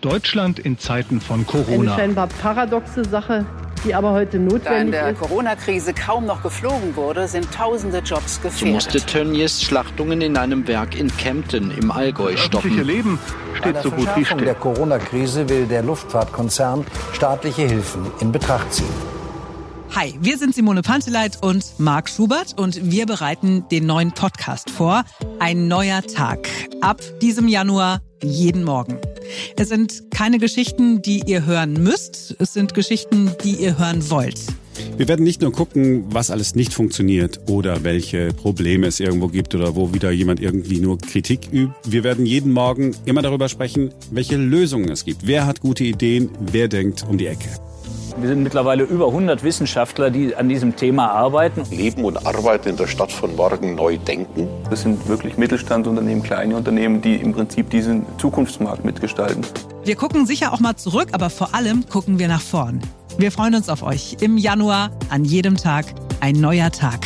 Deutschland in Zeiten von Corona. Eine scheinbar paradoxe Sache, die aber heute notwendig da in der. Corona-Krise kaum noch geflogen wurde, sind tausende Jobs So gefährdet. musste Tönnies Schlachtungen in einem Werk in Kempten im Allgäu Das öffentliche stoppen. Leben Bei steht der so gut wie still. der Corona-Krise will der Luftfahrtkonzern staatliche Hilfen in Betracht ziehen. Hi, wir sind Simone Panteleit und Marc Schubert und wir bereiten den neuen Podcast vor. Ein neuer Tag. Ab diesem Januar jeden Morgen. Es sind keine Geschichten, die ihr hören müsst. Es sind Geschichten, die ihr hören wollt. Wir werden nicht nur gucken, was alles nicht funktioniert oder welche Probleme es irgendwo gibt oder wo wieder jemand irgendwie nur Kritik übt. Wir werden jeden Morgen immer darüber sprechen, welche Lösungen es gibt. Wer hat gute Ideen? Wer denkt um die Ecke? Wir sind mittlerweile über 100 Wissenschaftler, die an diesem Thema arbeiten. Leben und Arbeiten in der Stadt von morgen neu denken. Das sind wirklich Mittelstandsunternehmen, kleine Unternehmen, die im Prinzip diesen Zukunftsmarkt mitgestalten. Wir gucken sicher auch mal zurück, aber vor allem gucken wir nach vorn. Wir freuen uns auf euch im Januar, an jedem Tag ein neuer Tag.